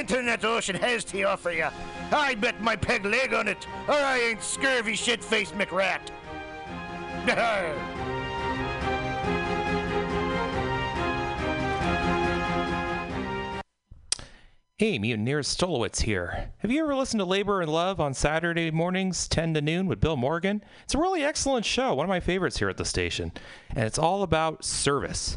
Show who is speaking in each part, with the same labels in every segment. Speaker 1: internet ocean has to offer you. I bet my peg leg on it, or I ain't scurvy shit-faced McRat.
Speaker 2: hey, Mutineers Stolowitz here. Have you ever listened to Labor and Love on Saturday mornings, 10 to noon, with Bill Morgan? It's a really excellent show, one of my favorites here at the station. And it's all about service.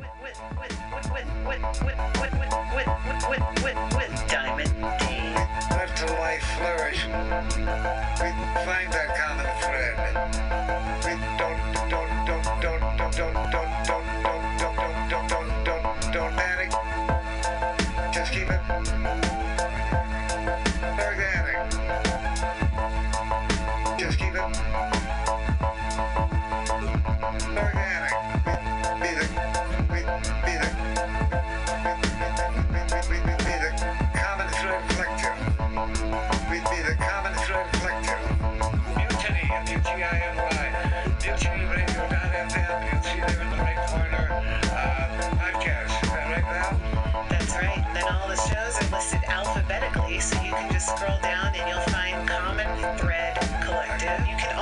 Speaker 2: With Diamond D's. Let the life flourish. We find that common thread.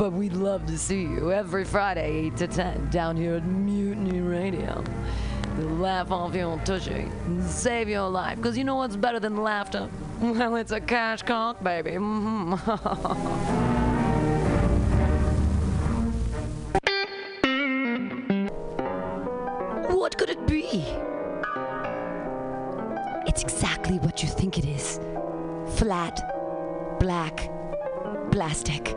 Speaker 3: But we'd love to see you every Friday, 8 to 10, down here at Mutiny Radio. laugh off your tushy and save your life. Because you know what's better than laughter? Well, it's a cash cock, baby. Mm-hmm.
Speaker 4: What could it be? It's exactly what you think it is flat, black, plastic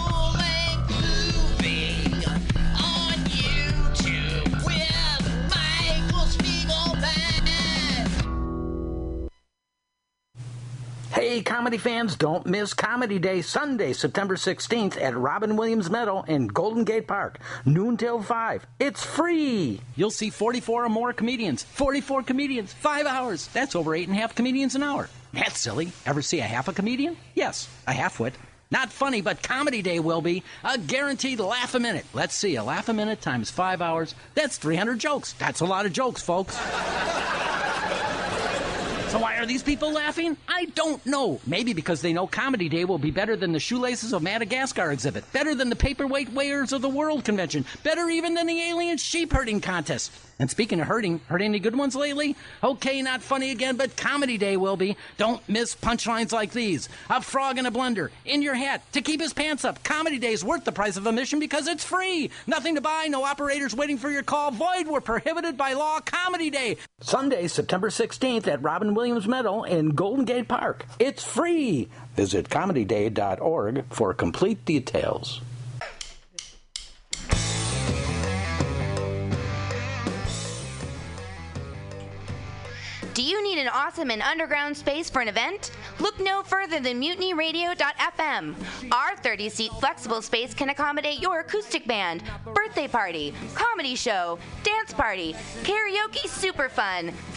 Speaker 5: Hey, comedy fans, don't miss Comedy Day Sunday, September 16th at Robin Williams Meadow in Golden Gate Park, noon till 5. It's free! You'll see 44 or more comedians. 44 comedians, 5 hours. That's over 8.5 comedians an hour. That's silly. Ever see a half a comedian? Yes, a halfwit. Not funny, but Comedy Day will be a guaranteed laugh a minute. Let's see, a laugh a minute times 5 hours. That's 300 jokes. That's a lot of jokes, folks. So why are these people laughing? I don't know. Maybe because they know Comedy Day will be better than the Shoelaces of Madagascar exhibit, better than the Paperweight Weighers of the World Convention, better even than the Alien Sheep Herding Contest. And speaking of herding, heard any good ones lately? Okay, not funny again, but Comedy Day will be. Don't miss punchlines like these. A frog in a blender, in your hat, to keep his pants up. Comedy Day is worth the price of admission because it's free. Nothing to buy, no operators waiting for your call. Void were prohibited by law. Comedy Day. Sunday, September 16th at Robin Williams Meadow in Golden Gate Park. It's free. Visit comedyday.org for complete details.
Speaker 6: Do you need an awesome and underground space for an event? Look no further than mutinyradio.fm. Our 30 seat flexible space can accommodate your acoustic band, birthday party, comedy show, dance party, karaoke super fun,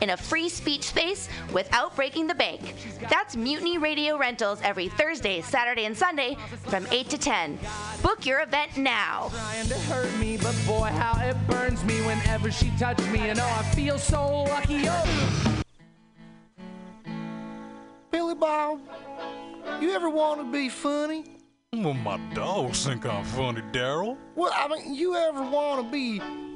Speaker 6: in a free speech space without breaking the bank. That's Mutiny Radio Rentals every Thursday, Saturday, and Sunday from 8 to 10. Book your event now. Trying to hurt me, but boy, how it burns me whenever she me, and oh, I
Speaker 7: feel so lucky. Oh. Billy Bob, you ever want to be funny?
Speaker 8: Well, my dogs think I'm funny, Daryl.
Speaker 7: Well, I mean, you ever want to be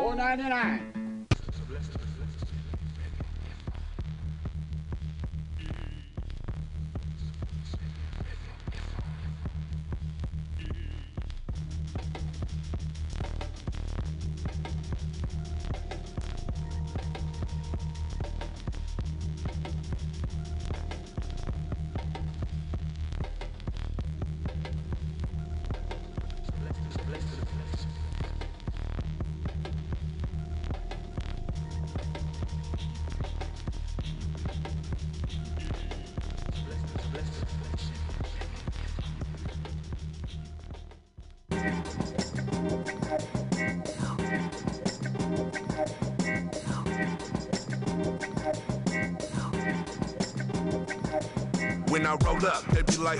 Speaker 7: 姑奶奶来。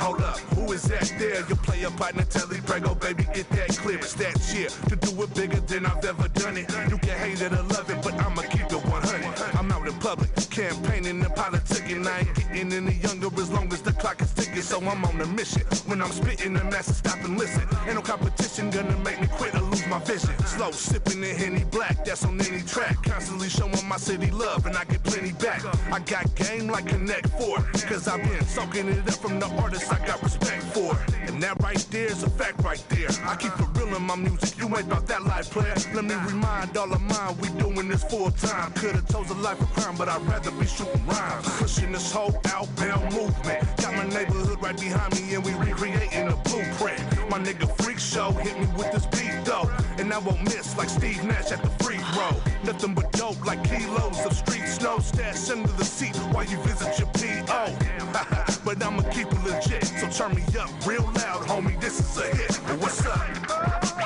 Speaker 7: hold up, who is that there? You play a partner, Telly Prego, baby, get that clear. It's that cheer to do it bigger than I've ever done it. You can hate it or love it, but I'ma keep it 100. I'm out in public, campaigning and politicking. I ain't getting any younger as long as the clock is ticking. So I'm on a mission. When I'm spitting, the masses stop and listen. Ain't no competition
Speaker 9: gonna make me quit or lose my vision. Slow sipping the Henny Black, that's on any track. Constantly showing my city love, and I get plenty I got game like Connect Four, cause I've been soaking it up from the artists I got respect for. Now that right there's a fact right there. I keep it real in my music, you ain't about that life, player. Let me remind all of mine, we doing this full time. Could've chose a life of crime, but I'd rather be shooting rhymes. Pushing this whole outbound movement. Got my neighborhood right behind me, and we recreating the blueprint. My nigga Freak Show hit me with this beat, though. And I won't miss like Steve Nash at the free throw. Nothing but dope like kilos of street snow stashed under the seat while you visit your PO. but I'ma keep it legit, so turn me up real loud homie, this is a hit. what's up?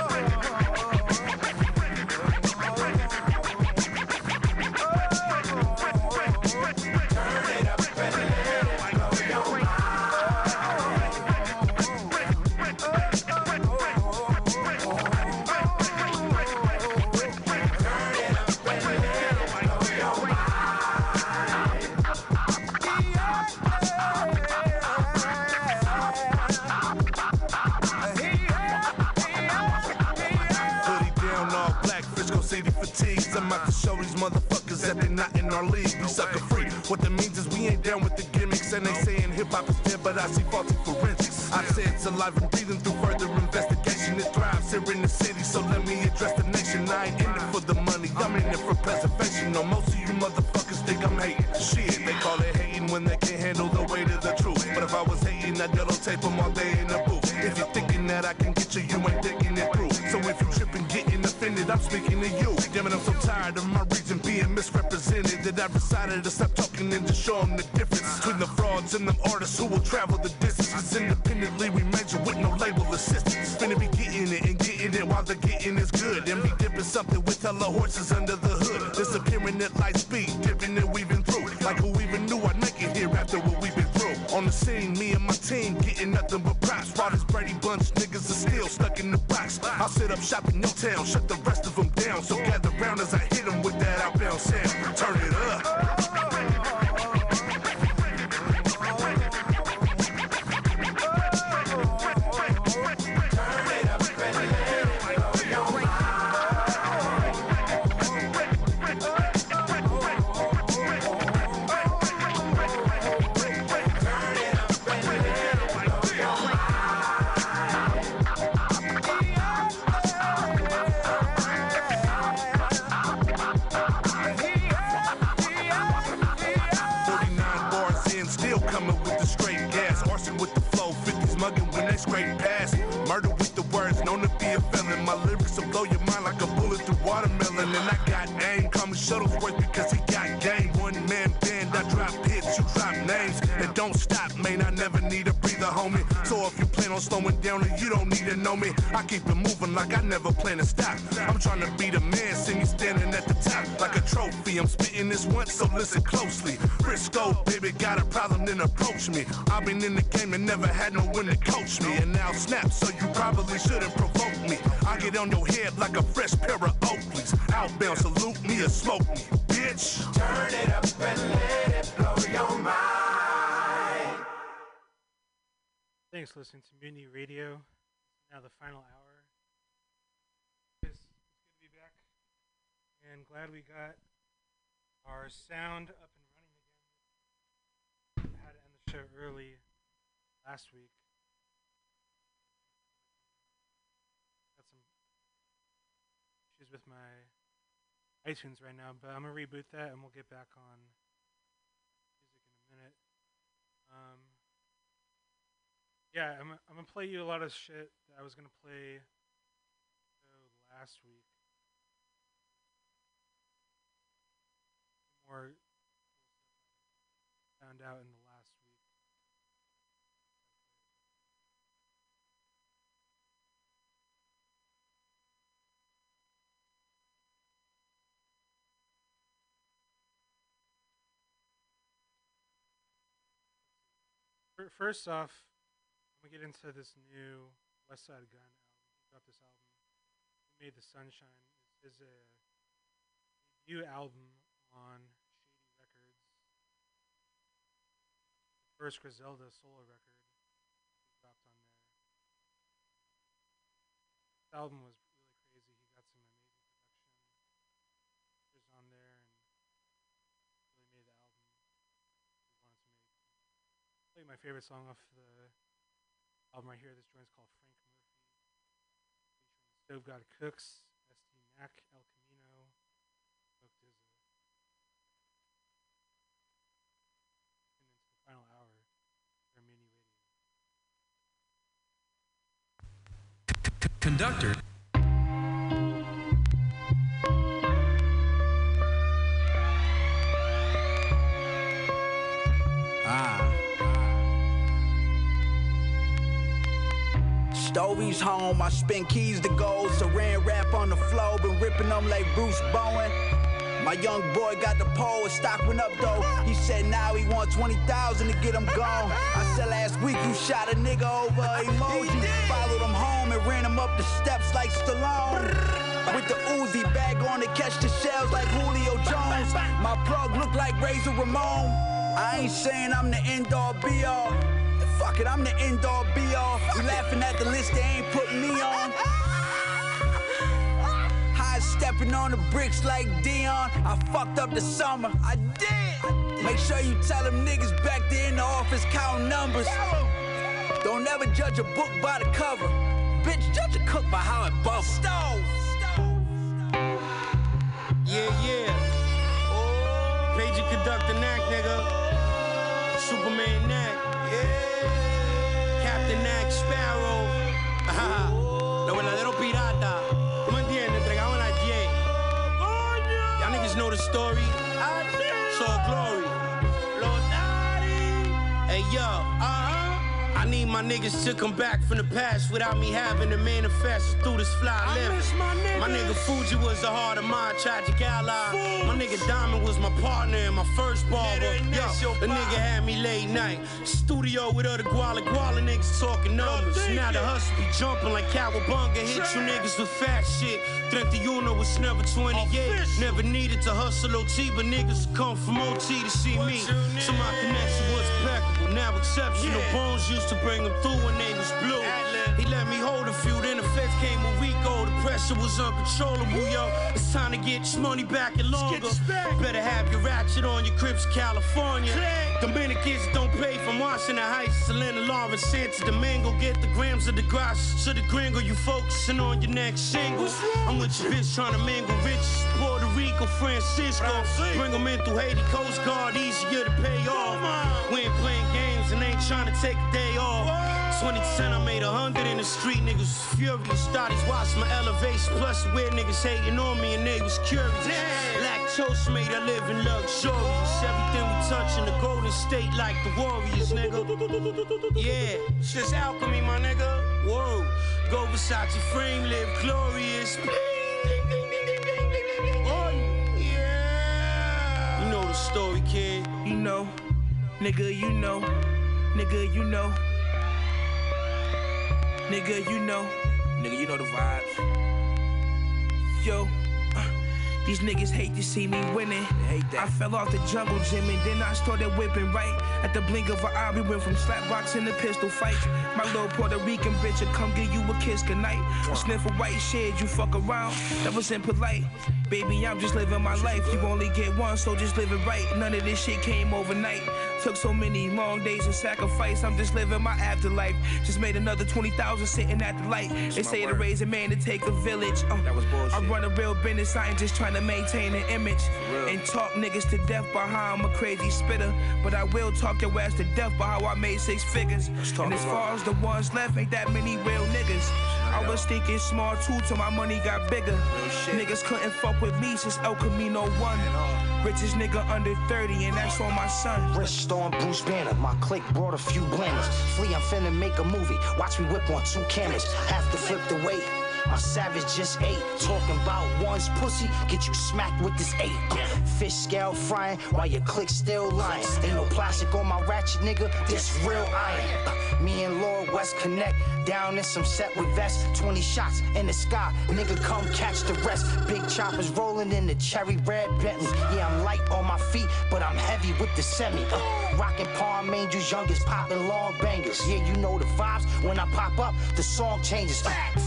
Speaker 9: that's alive and breathing through further investigation. It thrives here in the city, so let me address the nation. I ain't in it for the money, I'm in it for preservation. No, most of you motherfuckers think I'm hating. Shit, they call it hating when they can't handle the weight of the truth. But if I was hating, I'd yellow on tape them all day in the booth. If you're thinking that I can get you, you ain't thinking it through. So if you tripping, getting offended, I'm speaking to you. Damn it, I'm so tired of my region being misrepresented that I decided to stop talking and just show them the difference between the frauds and them artists who will travel the distance. while the getting is good. And be dipping something with hella horses under the hood. Disappearing at light speed, dipping and weaving through. Like who even knew I'd make it here after what we've been through. On the scene, me and my team getting nothing but props. Riders, Brady Bunch nigga
Speaker 10: keep it moving like I never plan to stop. I'm trying to be the man, see me standing at the top like a trophy. I'm spitting this once, so listen closely. Frisco, baby, got a problem, then approach me. I've been in the game and never had no one to coach me. And now snap, so you probably shouldn't provoke me. I get on your head like a fresh pair of Oakleys. Outbound, salute.
Speaker 2: glad we got our sound up and running again. I had to end the show early last week. Got some issues with my iTunes right now, but I'm gonna reboot that and we'll get back on music in a minute. Um, yeah, I'm, I'm gonna play you a lot of shit that I was gonna play last week. or found out in the last week. First off, when we get into this new Westside Gunn album, he dropped this album. He made the Sunshine. It's his uh, debut album on First Griselda solo record dropped on there. This album was really crazy. He got some amazing production on there and really made the album He wanted to make. Play my favorite song off the album right here. This joint's called Frank Murphy, featuring Stove God Cooks, SD Mac, LK.
Speaker 11: Conductor. Stovies home, I spin keys to gold, saran wrap on the flow, been ripping them like Bruce Bowen. My young boy got the pole, his stock went up though. He said now he want 20,000 to get him gone. I said last week you shot a nigga over emoji. Followed him home and ran him up the steps like Stallone. With the Uzi bag on to catch the shells like Julio Jones. My plug look like Razor Ramon. I ain't saying I'm the end all be all. Fuck it, I'm the end all be all. You laughing at the list they ain't putting me on. Stepping on the bricks like Dion. I fucked up the summer. I did. I did. Make sure you tell them niggas back there in the office counting numbers. Tell em, Don't ever judge a book by the cover. Bitch, judge a cook by how it bubbles. Stove. Yeah, yeah. Page you conduct the knack, nigga. Superman knack. Yeah. Captain Knack Sparrow. Ajá. La little pirata. know the story. I do. So glory. Lord Hey yo, uh-huh. I need my niggas to come back from the past without me having to manifest through this fly life. My, my, nigga Fuji was the heart of my tragic ally. Fools. My nigga Diamond was my partner and my first barber. Yo, the nigga had me late night. Studio with other Guala Guala niggas talking numbers. Now the hustle be jumping like Cowabunga. Hit you niggas with fat shit. 31 was never 28. Official. Never needed to hustle OT, but niggas come from OT to see what me. So my connection was impeccable now exceptional. Yeah. Bones used to bring him through when they was blue. He let me hold a few, then the feds came a week old. The pressure was uncontrollable, yo. It's time to get your money back and longer. Back. Better have your ratchet on your Crips, California. Click. Dominicans don't pay from Washington Heights to Linda Lawrence, Santo Domingo. Get the grams of the grass to the gringo. You focusing on your next single. I'm with your bitch trying to mingle riches. Puerto Rico, Francisco. Bring them in through Haiti, Coast Guard, easier to pay off. We ain't playing and ain't trying to take a day off. 2010, I made a hundred in the street, niggas was furious. Thotties watching my elevation, plus weird niggas hating on me and they was curious. Lactose made I live in luxurious. Everything we touch in the golden state like the Warriors, nigga. Yeah, it's just alchemy, my nigga. Whoa, go Versace frame, live glorious. story, kid. You know, nigga, you know. Nigga, you know. Nigga, you know. Nigga, you know the vibes. Yo. Uh, these niggas hate to see me winning. I fell off the jungle gym and then I started whipping right. At the blink of an eye, we went from boxing to pistol fight. My little Puerto Rican bitch will come give you a kiss goodnight. I sniff a white shit, you fuck around. That was impolite. Baby, I'm just living my life. You only get one, so just live it right. None of this shit came overnight. Took so many long days and sacrifice. I'm just living my afterlife. Just made another 20,000 sitting at the light. That's they say word. to raise a man to take a village. Uh, that was bullshit. I run a real business. I ain't just trying to maintain an image. And talk niggas to death by how I'm a crazy spitter. But I will talk your ass to death by how I made six figures. And as far as the ones left, ain't that many real niggas. I was thinking small too till my money got bigger. Niggas couldn't fuck with me since El Camino won. Richest nigga under 30, and that's on my son. Wrist on Bruce Banner, my clique brought a few blenders. Flea, I'm finna make a movie. Watch me whip on two cameras. Have to flip the weight. My savage just ate. Talking about one's pussy, get you smacked with this eight. Fish scale frying while your click still lying. Ain't no plastic on my ratchet, nigga. This real iron. Me and Lord West connect. Down in some set with vests. 20 shots in the sky. Nigga, come catch the rest. Big choppers rolling in the cherry red Bentley. Yeah, I'm light on my feet, but I'm heavy with the semi. Uh. Rockin' palm angels, youngest poppin' long bangers. Yeah, you know the vibes. When I pop up, the song changes.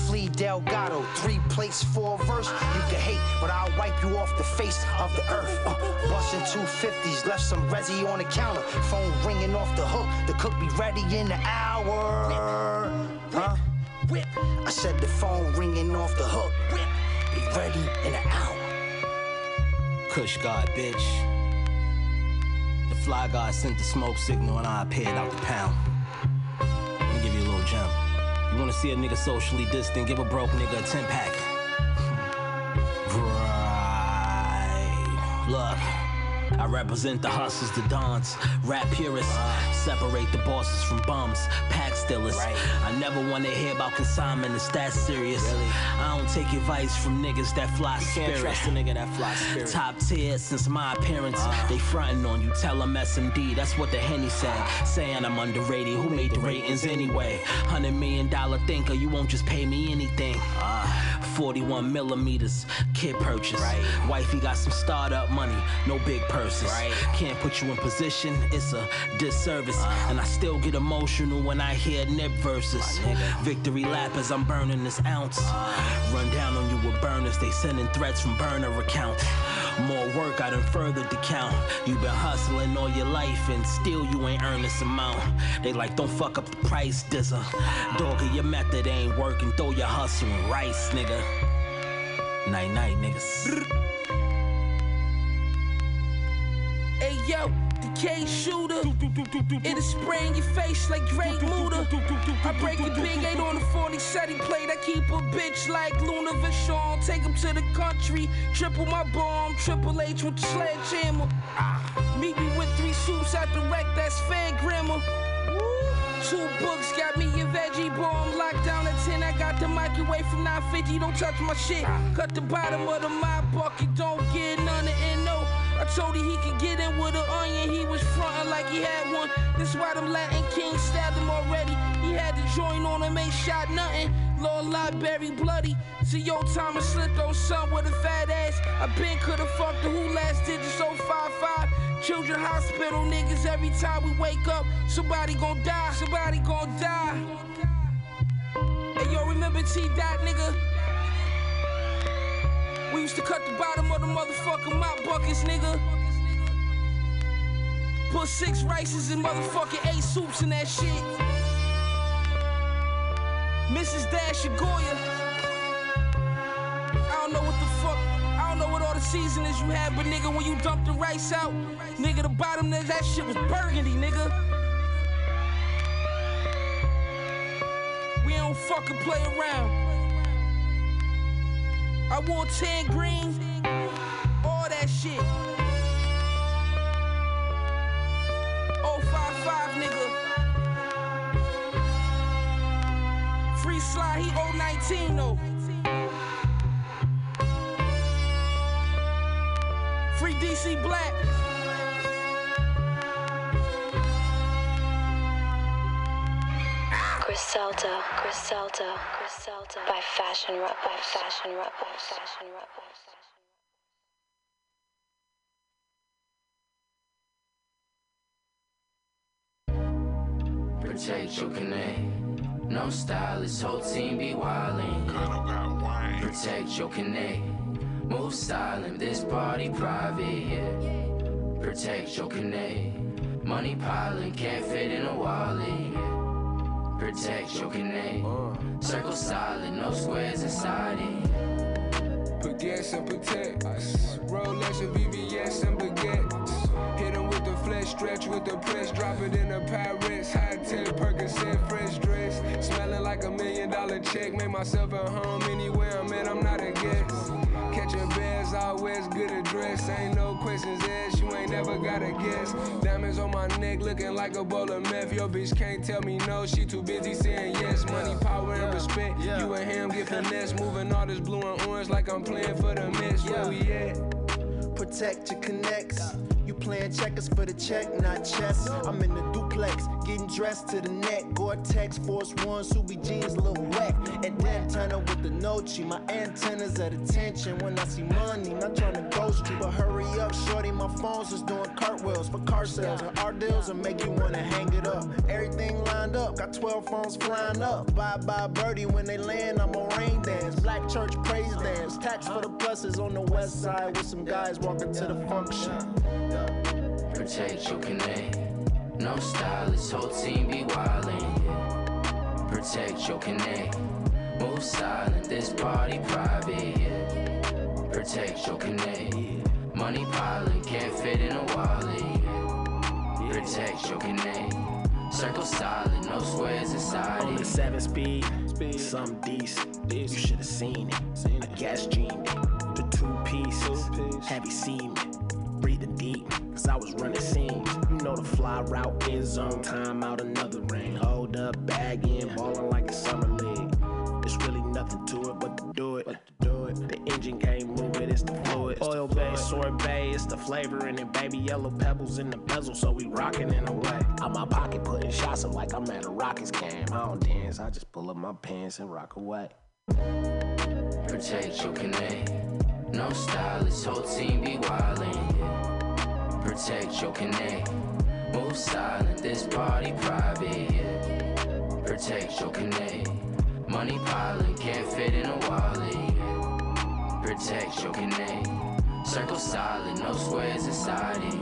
Speaker 11: Flea Delgado, three plates, four verse. You can hate, but I'll wipe you off the face of the earth. Uh, bustin' 250s, left some resi on the counter. Phone ringing off the hook. The cook be ready in an hour. Huh? Whip. I said the phone ringing off the hook. Whip. Be ready in an hour. Kush God, bitch. The fly guy sent the smoke signal and I appeared out the pound. Let me give you a little gem. You wanna see a nigga socially distant, give a broke nigga a 10 pack. right. Look. I represent the hustlers, the dons, rap purists. Separate the bosses from bums, pack stealers. I never wanna hear about consignment, it's that serious. I don't take advice from niggas that fly spirit. trust
Speaker 12: a nigga that fly
Speaker 11: spirit. Top tier since my appearance. They frontin' on you, tell them SMD, that's what the Henny said. Saying I'm underrated, who made the ratings anyway? Hundred million dollar thinker, you won't just pay me anything. Ah. 41 millimeters, kid purchase. Wifey got some startup money, no big purchase verses. Right. Can't put you in position, it's a disservice. Uh, and I still get emotional when I hear nip verses. Victory lap as I'm burning this ounce. Uh, Run down on you with burners, they sending threats from burner accounts. More work, I done furthered the count. you been hustling all your life, and still you ain't earned this amount. They like, don't fuck up the price, dizzer. Dog, your method ain't working, throw your hustle and rice, nigga. Night night, niggas. yo, decay shooter. It'll spray in your face like Great Luda. I break a big eight on the setting plate. I keep a bitch like Luna Vachon. Take him to the country. Triple my bomb. Triple H with sledgehammer. Meet me with three suits at the wreck. That's fair grammar. Two books got me a veggie bomb locked down at 10. I got the microwave from 950. Don't touch my shit. Cut the bottom of the mop bucket. Don't get none of it. I told him he could get in with an onion, he was frontin' like he had one. This why them Latin kings stabbed him already. He had to join on him, ain't shot nothing. Lord Library bloody. See yo Thomas on some with a fat ass. I been coulda fucked the who last did this 055. Children hospital niggas every time we wake up. Somebody gon' die, somebody gon' die. Hey yo, remember T Dot nigga? We used to cut the bottom of the motherfucking mop buckets, nigga. Put six rices and motherfucking eight soups in that shit. Mrs. Dash Agoya. I don't know what the fuck. I don't know what all the seasonings you had, but nigga, when you dumped the rice out, nigga, the bottom of that shit was burgundy, nigga. We don't fucking play around. I wore tan green, all that shit. 055 nigga. Free slide, he 019 though. Free DC Black. Griselda, Griselda, Griselda by Fashion Rock, by
Speaker 13: Fashion Rock, by Fashion Rock, Protect your connect. No stylist, whole team be wildin'. Protect your connect. Move silent, this party private, yeah. Protect your connect. Money piling, can't fit in a wallet, yeah protect your connect. Uh. Circle solid, no squares inside it. Baguettes and
Speaker 14: protect.
Speaker 13: Rolex and
Speaker 14: VVS and baguettes. Hit them with the flesh, stretch with the press, drop it in the Paris. High tech, Percocet, fresh dress. Smelling like a million dollar check. Make myself at home anywhere I'm at, I'm not a guest at your best, always good address. Ain't no questions asked, you ain't never gotta guess. Diamonds on my neck, looking like a bowl of meth. Your bitch can't tell me no, she too busy saying yes. Money, power, and respect. You and him get finesse, moving all this blue and orange like I'm playing for the Mets. Where we at?
Speaker 15: Protect your connects. You playing checkers for the check, not chess. I'm in the dupe complex. Getting dressed to the neck, Gore-Tex, Force One, Subi jeans, little wet. And then turn up with the Nochi, my antennas at attention. When I see money, not trying to ghost you, but hurry up, shorty. My phone's just doing cartwheels for car sales and our deals, and make you wanna hang it up. Everything lined up, got 12 phones flying up. Bye bye birdie, when they land, I'm a rain dance. Black church praise dance, tax for the pluses on the west side with some guys walking to the function.
Speaker 13: Protect your connect no stylist, whole team be wildin', yeah. Protect your connect, move silent, this party private, yeah. Protect your connect, money piling, can't fit in a wallet, yeah. Protect your connect. Circle silent, no squares inside On
Speaker 16: it. the seven speed, speed. some decent. decent. You should have seen it. Seen it. I guess dreamed The two pieces, two piece. heavy semen. Breathing deep, cause I was running scene the fly route, end zone time out another ring. Hold up, in, ballin' like a summer league. There's really nothing to it but to do it. But to do it. The engine can't move it, it's the fluid. Oil based sorbet, it's the flavor in it, baby. Yellow pebbles in the bezel, so we rockin' in a way. Out my pocket, putting shots up like I'm at a Rockets game. I don't dance, I just pull up my pants and rock away.
Speaker 13: Protect your connect. No stylist, whole team be wildin'. Protect your connect. Move silent, this party private, Protect your connect. Money piling, can't fit in a wallet, Protect your connect. Circle solid, no squares inside it,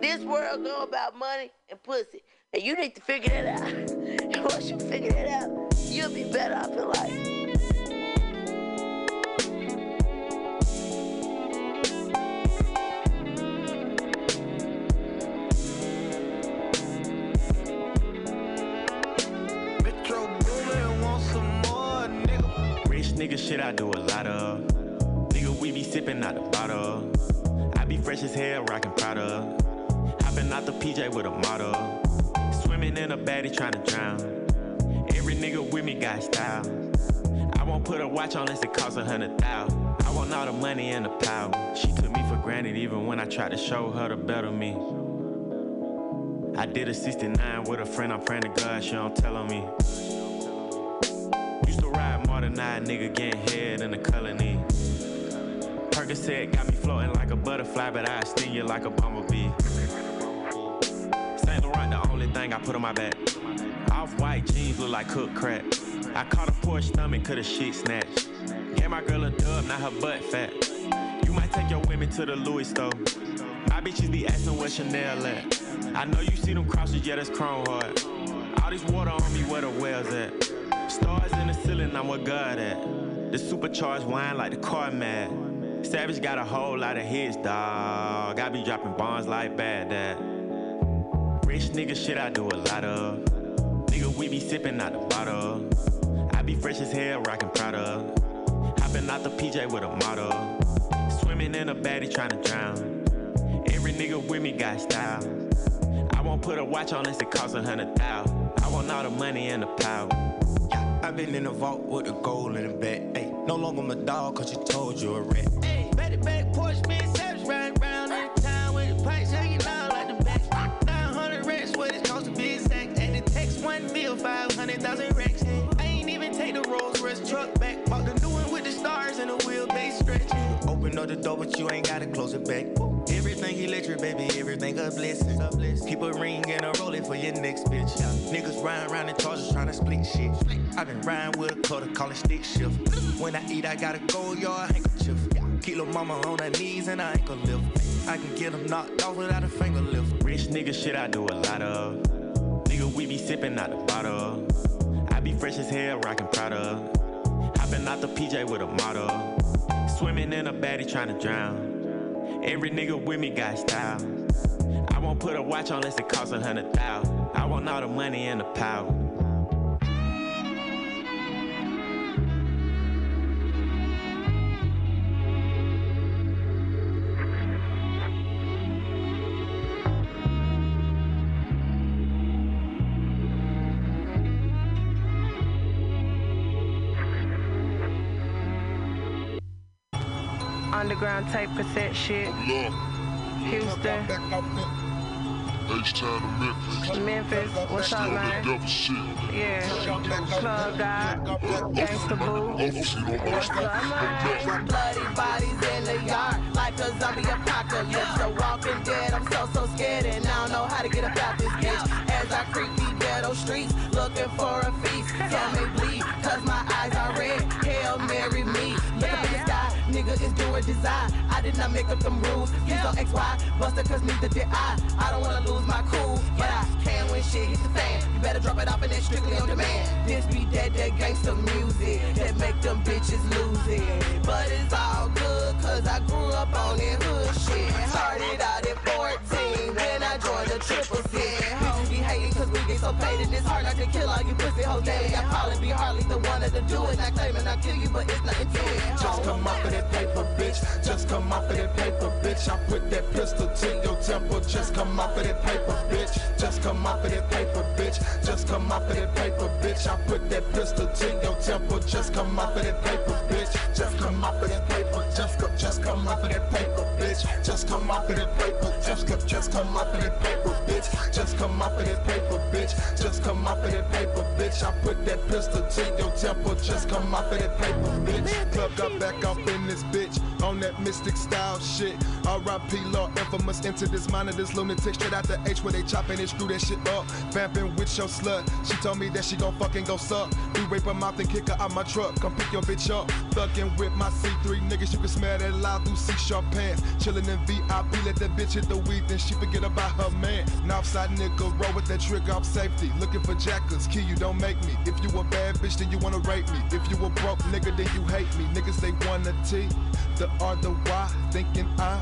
Speaker 17: This world know about money and pussy. And you need to figure that out. And once you figure that out, you'll be better off in life.
Speaker 18: nigga shit I do a lot of. Nigga, we be sipping out the bottle. I be fresh as hell, rockin' Prada. Hopping out the PJ with a model swimming in a baddie trying to drown. Every nigga with me got style. I won't put a watch on unless it costs a hundred thousand. I want all the money and the power. She took me for granted even when I tried to show her the better me. I did a 69 with a friend, I'm praying to God she don't tell on me. Used to ride more than I, nigga getting head in the colony. Percocet got me floating like a butterfly, but I sting you like a bumblebee only thing I put on my back. Off white jeans look like cooked crack. I caught a poor stomach, could a shit snatch. Gave my girl a dub, not her butt fat. You might take your women to the Louis store. My bitches be asking what Chanel at. I know you see them crosses, yeah, that's chrome hard. All this water on me, where the whales at? Stars in the ceiling, I'm what God at. The supercharged wine like the car mad. Savage got a whole lot of hits, dog. I be dropping bombs like bad dad. This nigga shit I do a lot of. Nigga, we be sipping out the bottle. I be fresh as hell, rockin' Prada. Hopping out the PJ with a model. Swimming in a baddie trying to drown. Every nigga with me got style. I won't put a watch on unless it costs a hundred thousand. I want all the money and the power. Yeah, i been in the vault with a gold in the back. Ay, no longer my dog, cause you told you a rat. Ay,
Speaker 19: back, back, push me.
Speaker 20: the door, but you ain't gotta close it back. Everything electric, baby, everything a blessing. Keep a ring and a roll it for your next bitch. Niggas riding around in charges trying to split shit. i been riding with a call calling stick shift. When I eat, I gotta go, yard handkerchief. lil' mama on her knees and I ain't gonna lift. I can get them knocked off without a finger lift.
Speaker 18: Rich nigga shit, I do a lot of. Nigga, we be sipping out the bottle. I be fresh as hell, rockin' Prada. Hoppin' out the PJ with a model. Swimming in a baddie trying to drown. Every nigga with me got style. I won't put a watch on unless it costs a hundred thousand. I want all the money and the power.
Speaker 21: underground type cassette shit. Look. Houston. H-Town
Speaker 22: to
Speaker 21: Memphis. Memphis,
Speaker 23: what's
Speaker 21: up, man? Yeah. Club God. Gangsta Boo. What's up, man?
Speaker 23: Bloody bodies in the yard like a zombie apocalypse. the walking dead, I'm so, so scared and I don't know how to get up out this bitch. As I creep these ghetto streets, looking for a feast. Tell me bleed, cause my eyes are red. Hail Mary, is doing design. I did not make up them rules. Please don't X, Y, buster, cause neither did I. I don't wanna lose my cool, but I can when shit hits the fan. You better drop it off and then strictly on demand. This be that, that gangsta music that make them bitches lose it. But it's all good, cause I grew up on that hood shit. Started out at 14 when I joined the triple set hating cause we get so paid and it's hard not to kill all you pussy hoes daily. I probably be hardly the one that'll do it. Not claiming I kill you, but it's nothing to it. Just
Speaker 24: come off
Speaker 23: of
Speaker 24: that
Speaker 23: paper,
Speaker 24: bitch. Just come off of that
Speaker 23: paper, bitch. I put
Speaker 24: that
Speaker 23: pistol to
Speaker 24: your temple. Just come off of that paper, bitch. Just come off of that paper, bitch. Just come off of that paper, bitch. I put that pistol to your temple. Just come off of that paper, bitch. Just come off of that paper. bitch just come, just come up in that paper, bitch. Just come up in that paper, just come, just come up in that paper, bitch. Just come up in that paper, bitch. Just come up in that paper, bitch. I put that pistol to your temple, just come up in that paper, bitch. Club got back
Speaker 25: up in this bitch,
Speaker 24: on that mystic style shit.
Speaker 25: R.I.P. Law, infamous into this mind of this lunatic, straight out the H where they chopping and screw that shit up. Vamping with your slut, she told me that she gon' fucking go suck. We rape her mouth and kick her out my truck, come pick your bitch up. Thuggin' with my C3 niggas, you been that at loud through C-sharp pants. Chillin' in VIP, let that bitch hit the weed, then she forget about her man. Northside nigga, roll with that trigger, off safety. Looking for jackers, key you don't make me. If you a bad bitch, then you wanna rape me. If you a broke nigga, then you hate me. Niggas they wanna T, the R, the Y, thinking I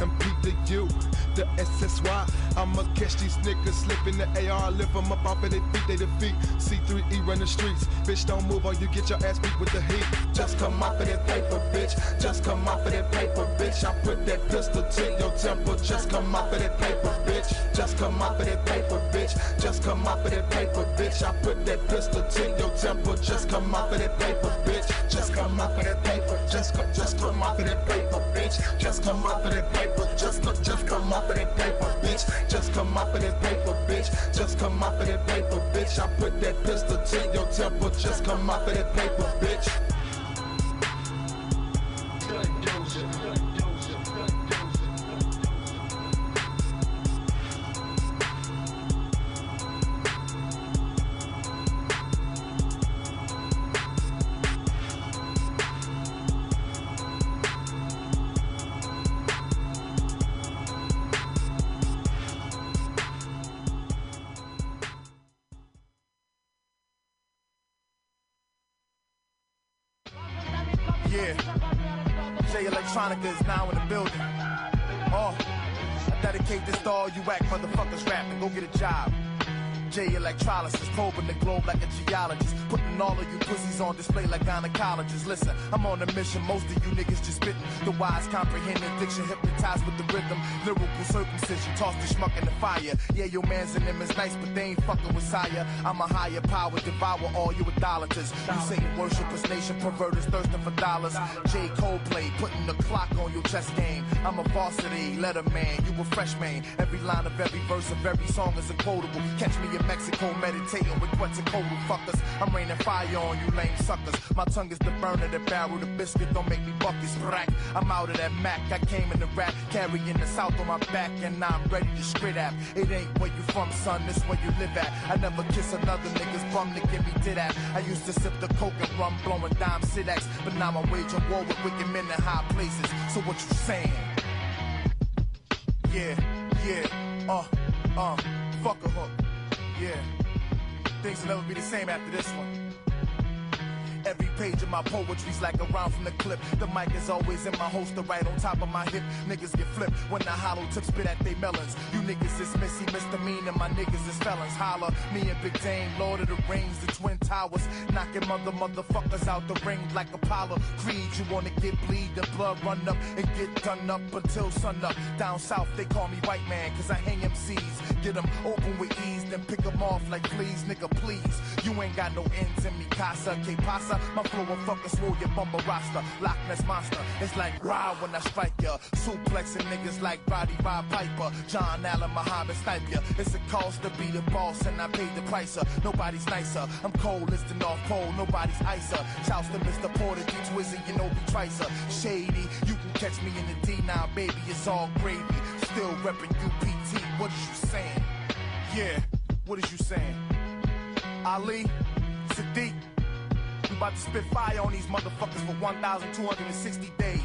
Speaker 25: MPDU, the SSY. I'ma catch these niggas slipping the AR, lift them up off of their feet, they defeat. C3E running the streets, bitch don't move or you get your ass beat with the heat.
Speaker 24: Just come off of that paper, bitch. Just come off of that paper, bitch. I put that pistol to your temple. Just come off of that paper, bitch. Just come off of that paper, bitch. Just come off of that paper, bitch. I put that pistol to your temple. Just come off of that paper, bitch. Just come off of that paper. Just come, just come off of that paper, bitch. Just come off of that paper. Just come, just come off of that paper, bitch. Just come off of that paper, bitch. Just come off of that paper, bitch. I put that pistol to your temple. Just come off of that paper, bitch.
Speaker 26: Electronica is now in the building. Oh, I dedicate this to all you whack motherfuckers rapping. Go get a job. J electrolysis, probing the globe like a geologist, putting all of you pussies on display like gynecologists. Listen, I'm on a mission, most of you niggas just spitting. The wise comprehend addiction, hypnotized with the rhythm, lyrical circumcision, toss the schmuck in the fire. Yeah, your mans in them is nice, but they ain't fucking with sire. I'm a higher power, devour all you idolaters. You Satan worshippers, nation perverters, thirsting for dollars. J. Coldplay, putting the clock on your chess game. I'm a varsity letter man, you a freshman. Every line of every verse of every song is a quotable. Catch me in Mexico meditating with Quetzalcoatl fuckers. I'm raining fire on you lame suckers. My tongue is the burner, the barrel, the biscuit. Don't make me fuck this rack. I'm out of that Mac. I came in the rap, carrying the south on my back, and now I'm ready to spit at. It ain't where you from, son. This where you live at. I never kiss another nigga's bum to get me did at. I used to sip the coke and rum, blowing dime sidax, but now I'm waging war with wicked men in high places. So what you saying? Yeah, yeah, uh, uh, fuck a hook. Yeah. Things will never be the same after this one. Every page of my poetry's like a rhyme from the clip. The mic is always in my holster, right on top of my hip. Niggas get flipped when the hollow tips spit at they melons. You niggas is messy, and my niggas is felons. Holla, me and Big Dame, Lord of the Rings, the Twin Towers. Knocking mother motherfuckers out the ring like Apollo. Creed, you wanna get bleed, the blood run up and get done up until sun up. Down south, they call me white man, cause I hang MCs. Get them open with ease, then pick them off like please, nigga, please. You ain't got no ends in me, Casa, que pasa? roster. My flow will fucking swole your bumper roster. Loch Ness monster. It's like raw when I strike ya. Suplexing niggas like Roddy Rod Piper. John Allen Muhammad snipe ya. It's a cost to be the boss and I paid the price. Nobody's nicer. I'm cold as the North Pole. Nobody's icer. Shouts to Mr. Porter, D Twizzy, you know we tricer. Shady. You can catch me in the D now, baby. It's all gravy. Still reppin' UPT. What is you saying? Yeah. What is you saying? Ali, Sadiq about to spit fire on these motherfuckers for 1,260 days.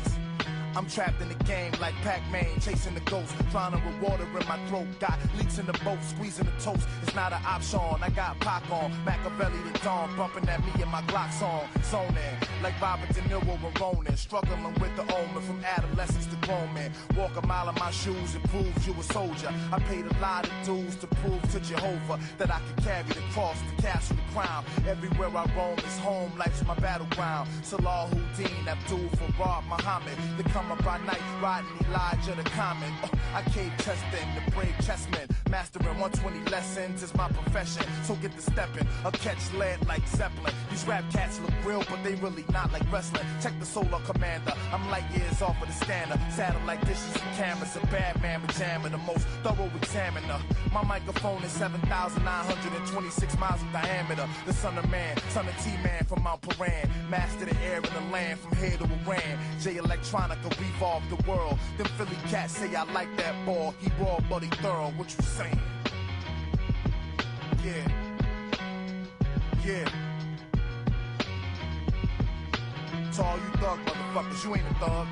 Speaker 26: I'm trapped in the game like Pac-Man, chasing the ghost, trying with water in my throat. Got leaks in the boat, squeezing the toast. It's not an option. I got Pac on, Makaveli the Don, bumping at me and my Glock song. zoning like Robert De Niro and Ronin, struggling with the omen from adolescence to grown man. Walk a mile in my shoes, it proves you a soldier. I paid a lot of dues to prove to Jehovah that I could carry the cross, the castle, the crown. Everywhere I roam is home, life's my battleground. Salah Houdin, Abdul Farah, Muhammad, the Summer by night, riding Elijah the common. Uh, I cave testing the brave chessmen. Mastering 120 lessons is my profession. So get to stepping, a catch lead like Zeppelin. These rap cats look real, but they really not like wrestling. Check the solar commander. I'm light years off of the standard. Satellite dishes and cameras. A bad man pajama, the most thorough examiner. My microphone is 7,926 miles in diameter. The son of man, son of T-Man from Mount Paran. Master the air and the land from here to Iran. Jay Electronica revolve the world. Them Philly cats say I like that ball. He raw, but he thorough. What you saying? Yeah. Yeah. To all you thug motherfuckers, you ain't a thug.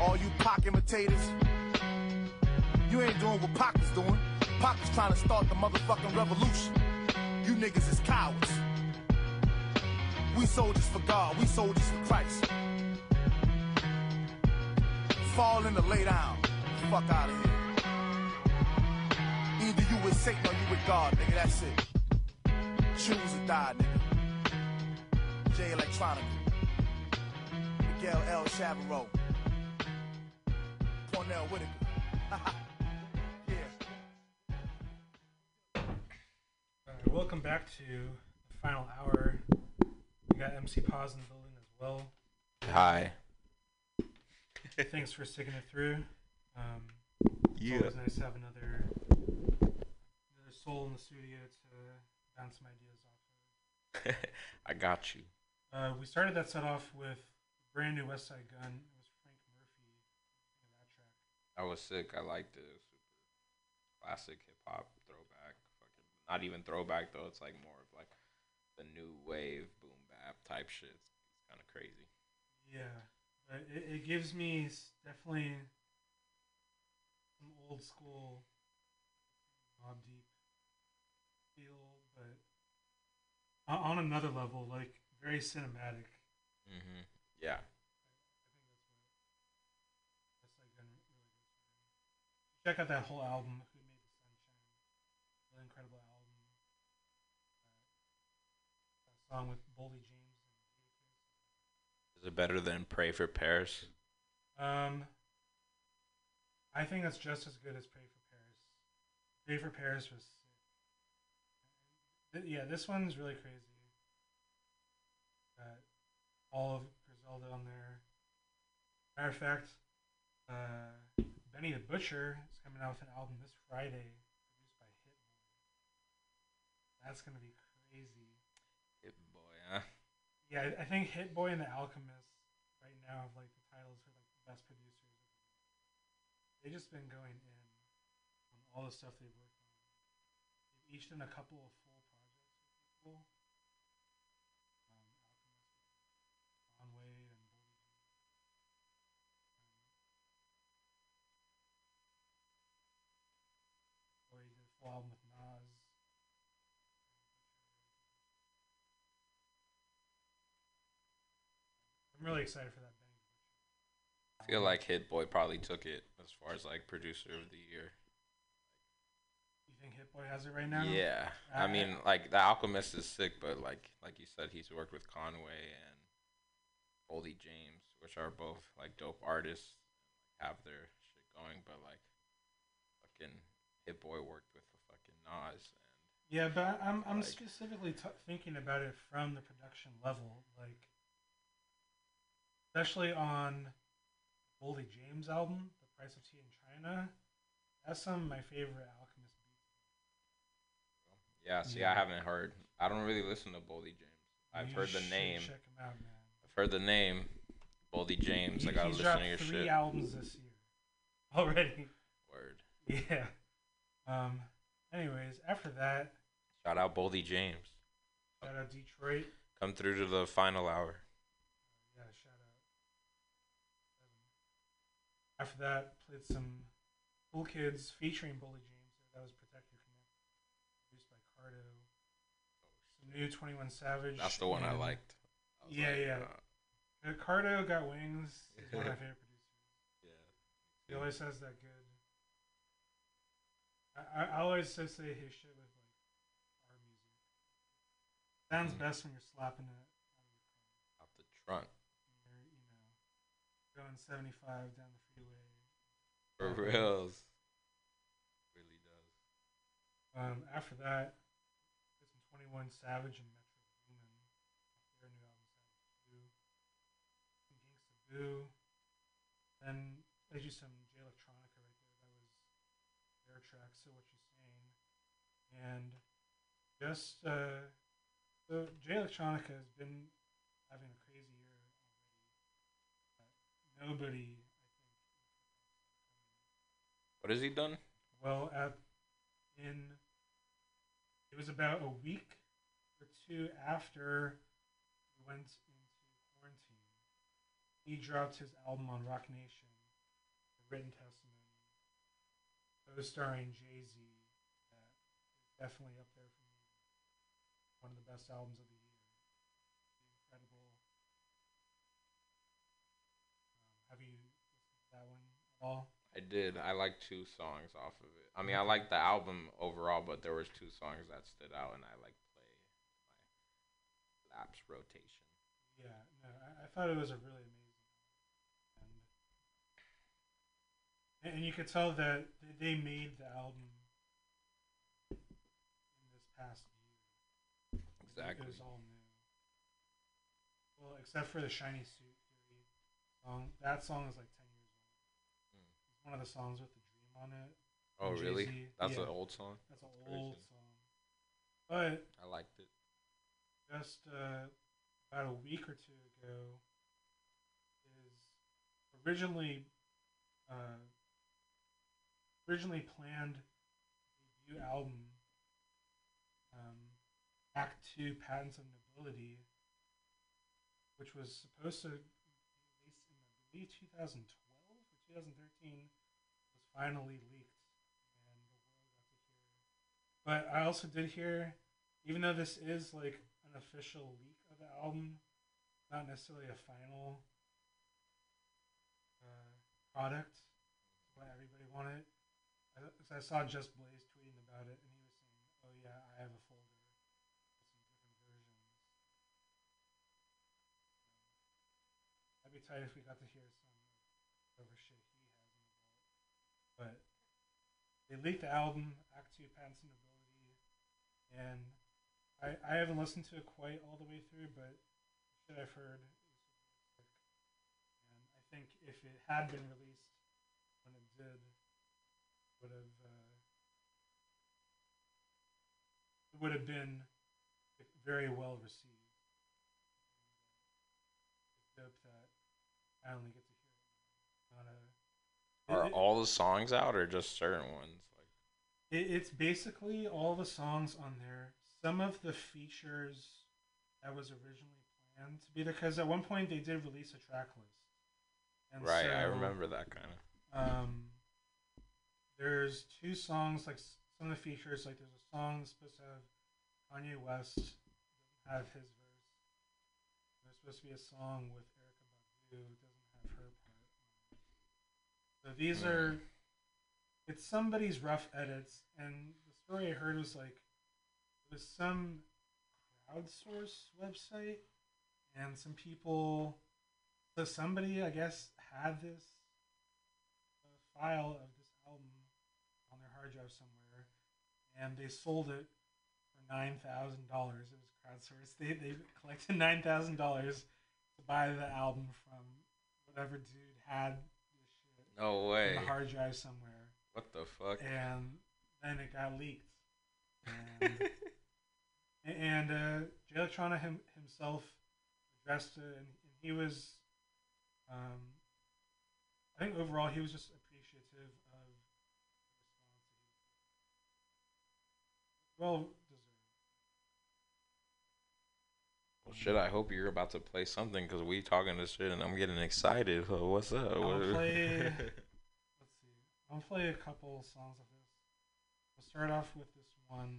Speaker 26: All you Pac imitators, you ain't doing what Pac is doing. Pac is trying to start the motherfucking revolution. You niggas is cowards. We soldiers for God, we soldiers for Christ falling or lay down. Fuck out of here. Either you with Satan or you with God, nigga. That's it. Choose or die, nigga. Jay Electronica. Miguel L. Chavarro. Cornell Whitaker.
Speaker 27: yeah. welcome back to the final hour. We got MC Paz in the building as well.
Speaker 28: Hi.
Speaker 27: Thanks for sticking it through. Um, yeah. always nice to have another another soul in the studio to bounce some ideas off of. I
Speaker 28: got you.
Speaker 27: Uh, we started that set off with brand new Westside Gunn. It was Frank Murphy
Speaker 28: that
Speaker 27: track.
Speaker 28: That was sick. I liked it. it super classic hip hop throwback. Fucking not even throwback though. It's like more of like the new wave boom bap type shit. It's, it's kind of crazy.
Speaker 27: Yeah it, it gives me definitely some old school Mobb Deep feel, but on another level, like very cinematic.
Speaker 28: Mm-hmm. Yeah.
Speaker 27: check out that whole album. Who made the sunshine? Really incredible album. Uh, song with Boldy James.
Speaker 28: Is it better than Pray for Paris?
Speaker 27: Um, I think that's just as good as Pray for Paris. Pray for Paris was sick. Yeah, this one's really crazy. Got all of Griselda on there. Matter of fact, uh, Benny the Butcher is coming out with an album this Friday, produced by Hitboy. That's gonna be crazy.
Speaker 28: Boy, huh?
Speaker 27: Yeah, I think Hit Boy and The Alchemist right now have like the titles for like the best producers. They have just been going in on all the stuff they've worked on. They've each done a couple of full projects with people, really excited for that.
Speaker 28: I feel like Hit Boy probably took it as far as like producer of the year.
Speaker 27: You think Hit Boy has it right now?
Speaker 28: Yeah, uh, I mean, like The Alchemist is sick, but like like you said, he's worked with Conway and Boldy James, which are both like dope artists, have their shit going, but like fucking Hit Boy worked with the fucking Nas. And,
Speaker 27: yeah, but I'm I'm like, specifically t- thinking about it from the production level, like especially on Boldy James album, The Price of Tea in China. That's some of my favorite Alchemist beats.
Speaker 28: Yeah, see, yeah. I haven't heard. I don't really listen to Boldy James. I've you heard the name. Check him out, man. I've heard the name, Boldy James.
Speaker 27: He,
Speaker 28: I gotta listen to
Speaker 27: your three
Speaker 28: shit.
Speaker 27: three albums this year already. Word. Yeah. Um. Anyways, after that.
Speaker 28: Shout out Boldy James.
Speaker 27: Shout out Detroit.
Speaker 28: Come through to the final hour.
Speaker 27: After that, played some Cool Kids featuring Boldy James. That was Protect Your Command, produced by Cardo. Some new 21 Savage.
Speaker 28: That's the one I liked. I
Speaker 27: yeah, like, yeah. Uh, uh, Cardo Got Wings is one of my favorite producers. Yeah. He always has that good. I, I, always associate his shit with like our music. Sounds mm-hmm. best when you're slapping it out of your car.
Speaker 28: the trunk.
Speaker 27: You're, you know, going 75 down the
Speaker 28: for reals. Really does.
Speaker 27: Um, after that, it's 21 Savage and Metro Boomin. Their new album, Savage 2. Then they do some Jay Electronica right there. That was their track, So What You are Saying. And just, uh, so Jay Electronica has been having a crazy year already. nobody
Speaker 28: what has he done?
Speaker 27: Well, in it was about a week or two after he went into quarantine. He dropped his album on Roc Nation, The Written Testimony, co-starring Jay Z. Definitely up there for me. One of the best albums of the year. Incredible. Um, have you listened to that one at all?
Speaker 28: I did. I like two songs off of it. I mean, I like the album overall, but there was two songs that stood out, and I like play my laps rotation.
Speaker 27: Yeah, no, I, I thought it was a really amazing, and, and you could tell that they made the album in this past year.
Speaker 28: Exactly. It was all new.
Speaker 27: Well, except for the shiny suit theory song, that song is like ten one of the songs with the dream on it.
Speaker 28: Oh really? That's yeah. an old song.
Speaker 27: That's an old song. But
Speaker 28: I liked it.
Speaker 27: Just uh, about a week or two ago, is originally uh, originally planned debut album, um, Act Two: Patents of Nobility, which was supposed to be released in I believe 2012 2013 was finally leaked, and the world got to hear. But I also did hear, even though this is like an official leak of the album, not necessarily a final uh, product, what everybody wanted. I, I saw Just Blaze tweeting about it, and he was saying, "Oh yeah, I have a folder I'd be tight if we got to hear They leaked the album, Act Two, Patents of Nobility, and I, I haven't listened to it quite all the way through, but shit I've heard And I think if it had been released when it did, would have uh, it would have been very well received. Uh, it's dope that I only get
Speaker 28: are all the songs out or just certain ones?
Speaker 27: it's basically all the songs on there. Some of the features that was originally planned to be, because at one point they did release a track list.
Speaker 28: And right, so, I remember that kind
Speaker 27: of. Um, there's two songs like some of the features like there's a song that's supposed to have Kanye West have his verse. There's supposed to be a song with Erykah Badu so these mm. are it's somebody's rough edits, and the story I heard was like it was some crowdsource website, and some people. So somebody, I guess, had this uh, file of this album on their hard drive somewhere, and they sold it for nine thousand dollars. It was crowdsourced. They they collected nine thousand dollars to buy the album from whatever dude had
Speaker 28: no way.
Speaker 27: On the hard drive somewhere.
Speaker 28: What the fuck?
Speaker 27: And then it got leaked. And, and uh, Jay Electronica him, himself addressed it, and, and he was, um, I think overall he was just appreciative of the response. Well,
Speaker 28: shit, I hope you're about to play something because we talking this shit and I'm getting excited. So what's up? I'll play,
Speaker 27: let's see. I'll play a couple songs of this. We'll start off with this one.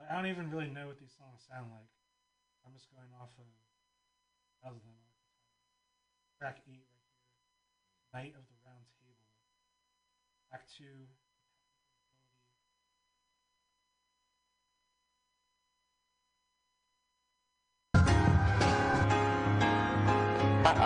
Speaker 27: I don't even really know what these songs sound like. I'm just going off of track eight right here. Night of the Round Table. Act two.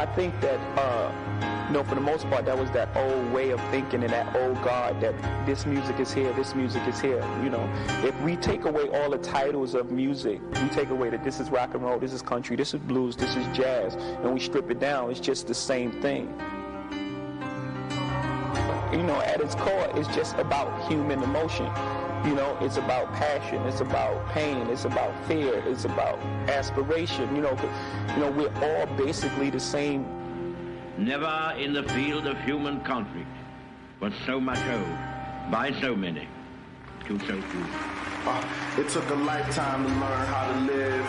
Speaker 29: I think that, uh, you know, for the most part, that was that old way of thinking and that old God that this music is here, this music is here. You know, if we take away all the titles of music, we take away that this is rock and roll, this is country, this is blues, this is jazz, and we strip it down, it's just the same thing. You know, at its core, it's just about human emotion. You know, it's about passion, it's about pain, it's about fear, it's about aspiration. You know, you know, we're all basically the same.
Speaker 30: Never in the field of human conflict was so much owed by so many to so few. Uh,
Speaker 31: it took a lifetime to learn how to live,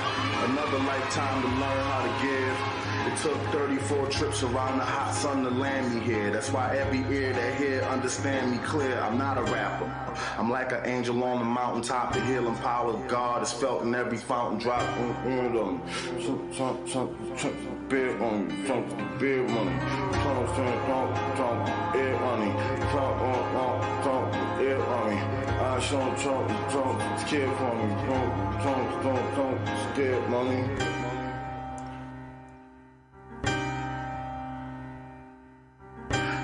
Speaker 31: another lifetime to learn how to give. It took 34 trips around the hot sun to land me here. That's why every ear that hear understand me clear. I'm not a rapper. I'm like an angel on the mountaintop. The healing power of God is felt in every fountain drop. Mm-hmm. Something, something, something big on you. Something big on you. Something, something, something big on you. Something, something big on you. I show, talk, talk, scared for me. Don't, don't, don't, don't, scared money.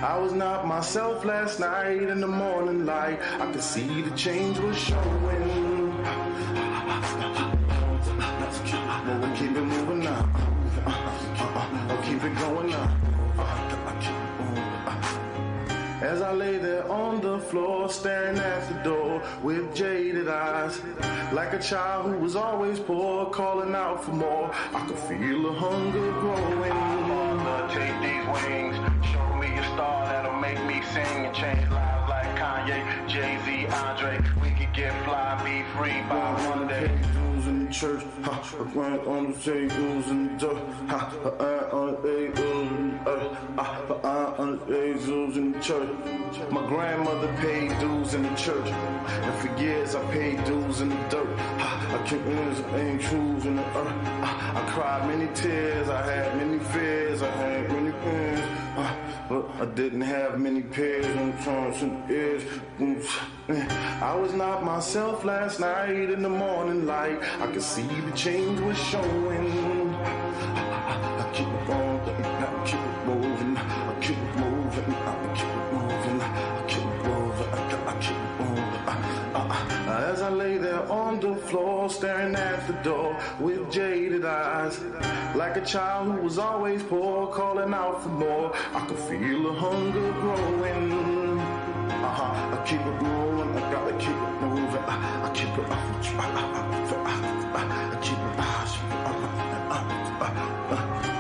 Speaker 31: I was not myself last night in the morning light. I could see the change was showing. But we keep it moving up. Uh, uh, uh-uh. keep it going up. As I lay there on the floor, staring at the door with jaded eyes. Like a child who was always poor, calling out for more. I could feel the hunger growing. I wanna take these wings, show me a star that'll make me sing and change lives like Kanye, Jay Z, Andre. We could get fly, be free by Monday in the church, ha, I on the tables in the dirt, ha, I iron on the tables in the earth, ha, paid dues in the church. My grandmother paid dues in the church. And for years I paid dues in the dirt. I, I kicked ears and truths in the earth. I, I, cried many tears. I had many fears. I had many pains. but I didn't have many pairs and trunks and ears. Eh, I was not myself last night in the morning light. I could see the change was showing. I, I, I keep on. lay there on the floor, staring at the door with jaded eyes. Like a child who was always poor, calling out for more. I could feel the hunger growing. Uh huh. I keep it growing. I gotta keep it moving. I, uh-huh. I keep it up, I, keep I, I, I, keep it up, uh-huh. Uh-huh.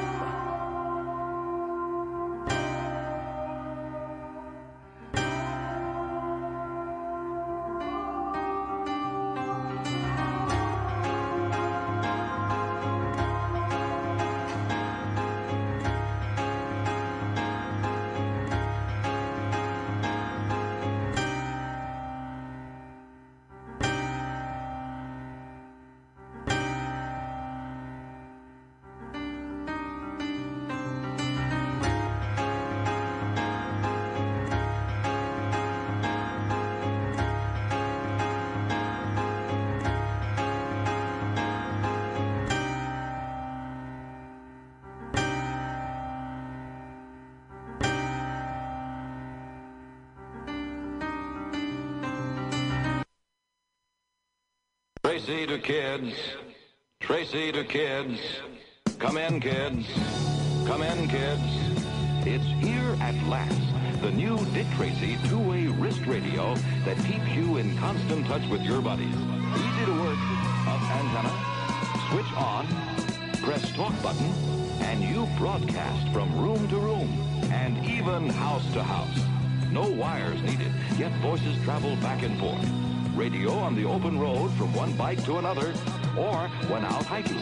Speaker 31: Tracy to kids. Tracy to kids. Come in, kids. Come in, kids. It's here at last. The new Dick Tracy two-way wrist radio that keeps you in constant touch with your buddies. Easy to work. Up antenna. Switch on. Press talk button. And you broadcast from room to room and even house to house. No wires needed, yet voices travel back and forth radio on the open road from one bike to another or when out hiking.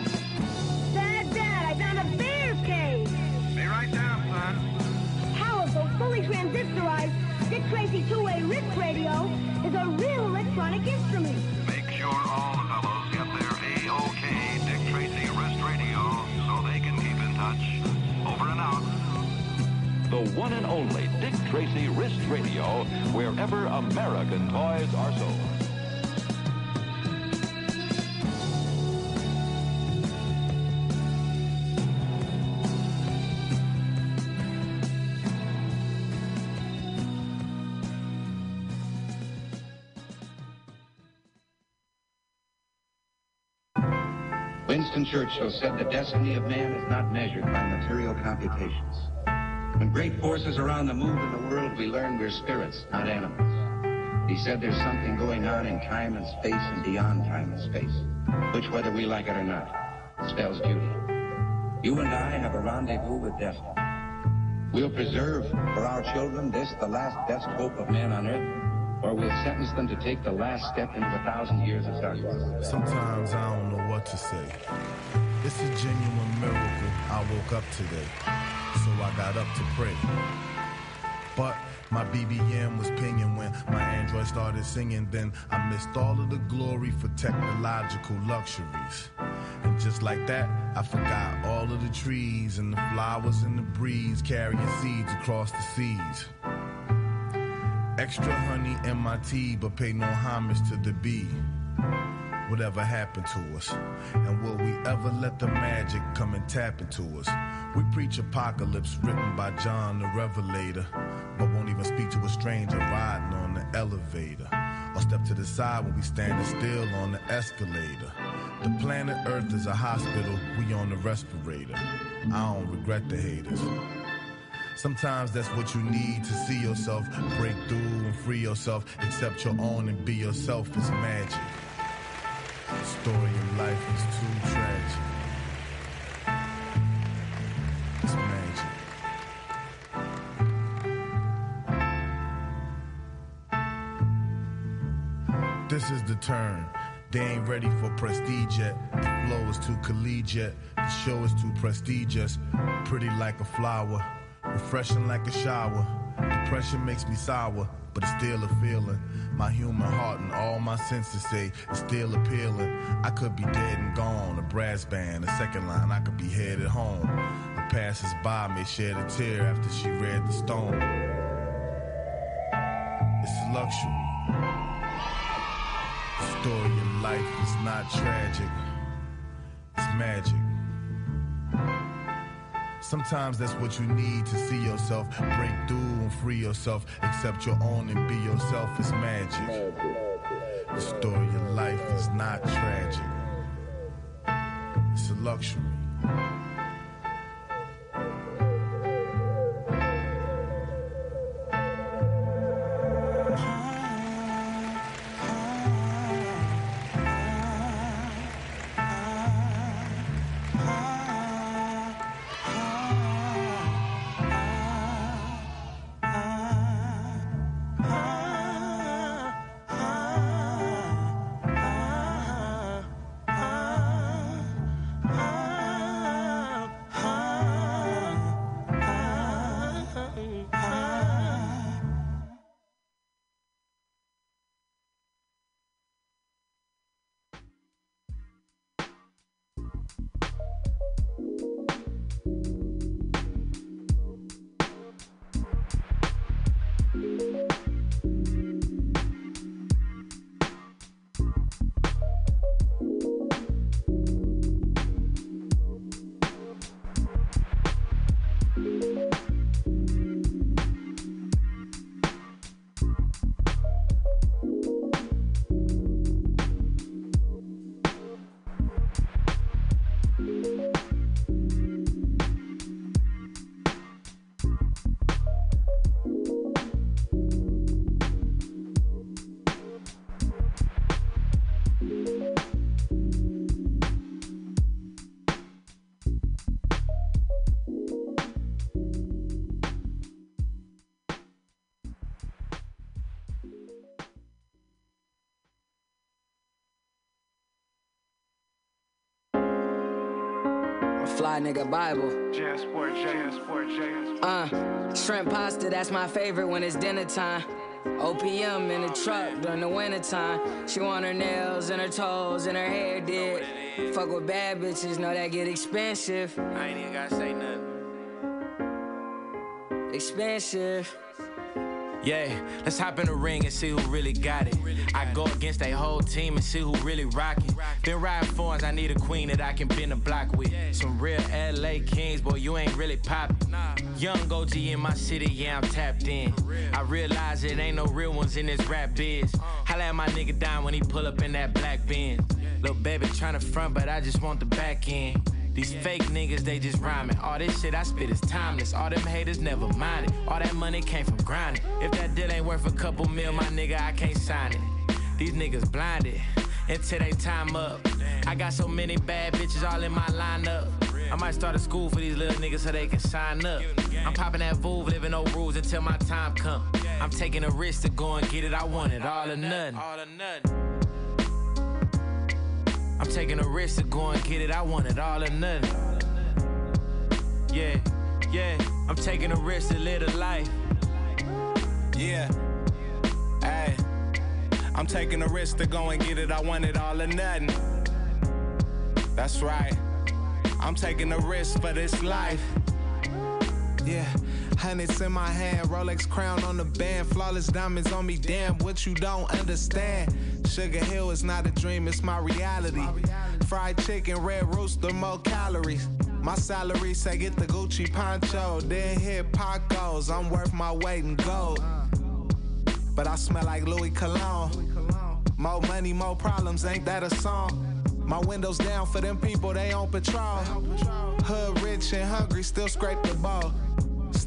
Speaker 31: Dad, Dad, I found a bear cave. Be right down, son. Powerful, fully transistorized, Dick Tracy two-way Ritz radio is a real electronic instrument. Make sure all the fellows get their a -OK Dick Tracy wrist radio so they can keep in touch. Over and out the one and only Dick Tracy Wrist Radio, wherever American toys are sold. Churchill said the destiny of man is not measured by material computations. When great forces are on the move in the world, we learn we're spirits, not animals. He said there's something going on in time and space and beyond time and space, which, whether we like it or not, spells duty. You and I have a rendezvous with destiny. We'll preserve for our children this, the last best hope of man on earth, or we'll sentence them to take the last step into a thousand years of sacrifice. Sometimes I don't know what to say. It's a genuine miracle I woke up today, so I got up to pray. But my BBM was pinging when my Android started singing. Then I missed all of the glory for technological luxuries. And just like that, I forgot all of the trees and the flowers and the breeze carrying seeds across the seas. Extra honey in my tea, but pay no homage to the bee. Whatever happened to us, and will we ever let the magic come and tap into us? We preach apocalypse written by John the Revelator, but won't even speak to a stranger riding on the elevator, or step to the side when we standing still on the escalator. The planet Earth is a hospital, we on the respirator. I don't regret the haters. Sometimes that's what you need to see yourself break through and free yourself. Accept your own and be yourself is magic. The story of life is too tragic. It's magic. This is the turn. They ain't ready for prestige yet. The flow is too collegiate. The show is too prestigious. Pretty like a flower refreshing like a shower. Depression makes me sour, but it's still a feeling. My human heart and all my senses say it's still appealing. I could be dead and gone, a brass band, a second line, I could be headed home. A passersby may shed a tear after she read the stone. It's a luxury. The story of life is not tragic, it's magic. Sometimes that's what you need to see yourself break through and free yourself. Accept your own and be yourself. It's magic. The story of life is not tragic. It's a luxury. fly nigga Bible. Uh, shrimp pasta, that's my favorite when it's dinner time. OPM in the truck during the wintertime. She want her nails and her toes and her hair did. Fuck with bad bitches, know that get expensive. I ain't even gotta say nothing. Expensive. Yeah, let's hop in the ring and see who really got it. I go against a whole team and see who really rockin'. Been riding forms, I need a queen that I can bend the block with. Some real LA kings, boy, you ain't really poppin'. Young OG in my city, yeah, I'm tapped in. I realize it ain't no real ones in this rap biz. Holla at my nigga die when he pull up in that black Benz. Little baby tryna front, but I just want the back end. These fake niggas, they just rhyming. All this shit I spit is timeless. All them haters never mind it. All that money came from grinding. If that deal ain't worth a couple mil, my nigga, I can't sign it. These niggas blinded until they time up. I got so many bad bitches all in my lineup. I might start a school for these little niggas so they can sign up. I'm popping that Vuv, living no rules until my time come. I'm taking a risk to go and get it. I want it all or nothing. I'm taking a risk to go and get it. I want it all or nothing. Yeah, yeah. I'm taking a risk to live a life. Yeah. Hey. I'm taking a risk to go and get it. I want it all or nothing. That's right. I'm taking a risk for this life. Yeah. Hundreds in my hand, Rolex crown on the band, flawless diamonds on me, damn what you don't understand. Sugar Hill is not a dream, it's my reality. Fried chicken, red rooster, more calories. My salary say get the Gucci poncho, then hit Paco's. I'm worth my weight in gold. But I smell like Louis Cologne. More money, more problems, ain't that a song? My windows down for them people, they on patrol. Hood rich and hungry, still scrape the ball.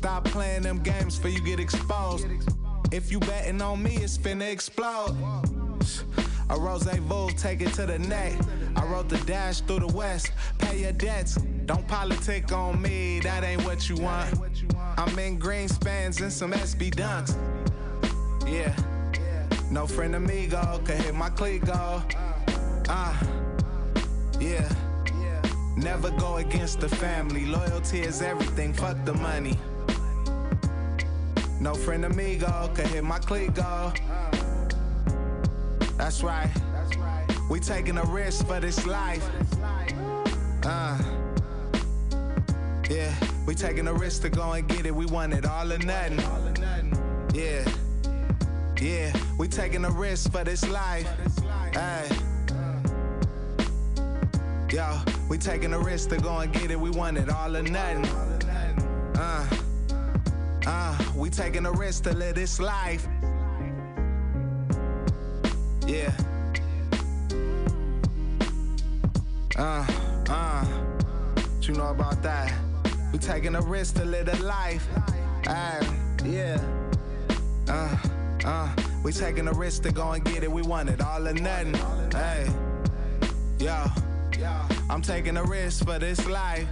Speaker 31: Stop playing them games for you get exposed. If you betting on me, it's finna explode. A rose Vogue, take it to the neck. I wrote the dash through the west. Pay your debts. Don't politic on me, that ain't what you want. I'm in green spans and some SB dunks. Yeah. No friend amigo could hit my clique go. Ah. Uh, yeah. Never go against the family. Loyalty is everything. Fuck the money. No friend amigo could hit my clique go. That's right. We taking a risk for this life. Uh. Yeah, we taking a risk to go and get it. We want it all or nothing. Yeah. Yeah, we taking a risk for this life. Hey. Yo, we taking a risk to go and get it. We want it all or nothing. Uh. Uh, we taking a risk to live this life. Yeah. Uh, uh, you know about that. We taking a risk to live the life. Aye, yeah. Uh, uh, we taking a risk to go and get it. We want it all or nothing. Hey, yo, I'm taking a risk for this life.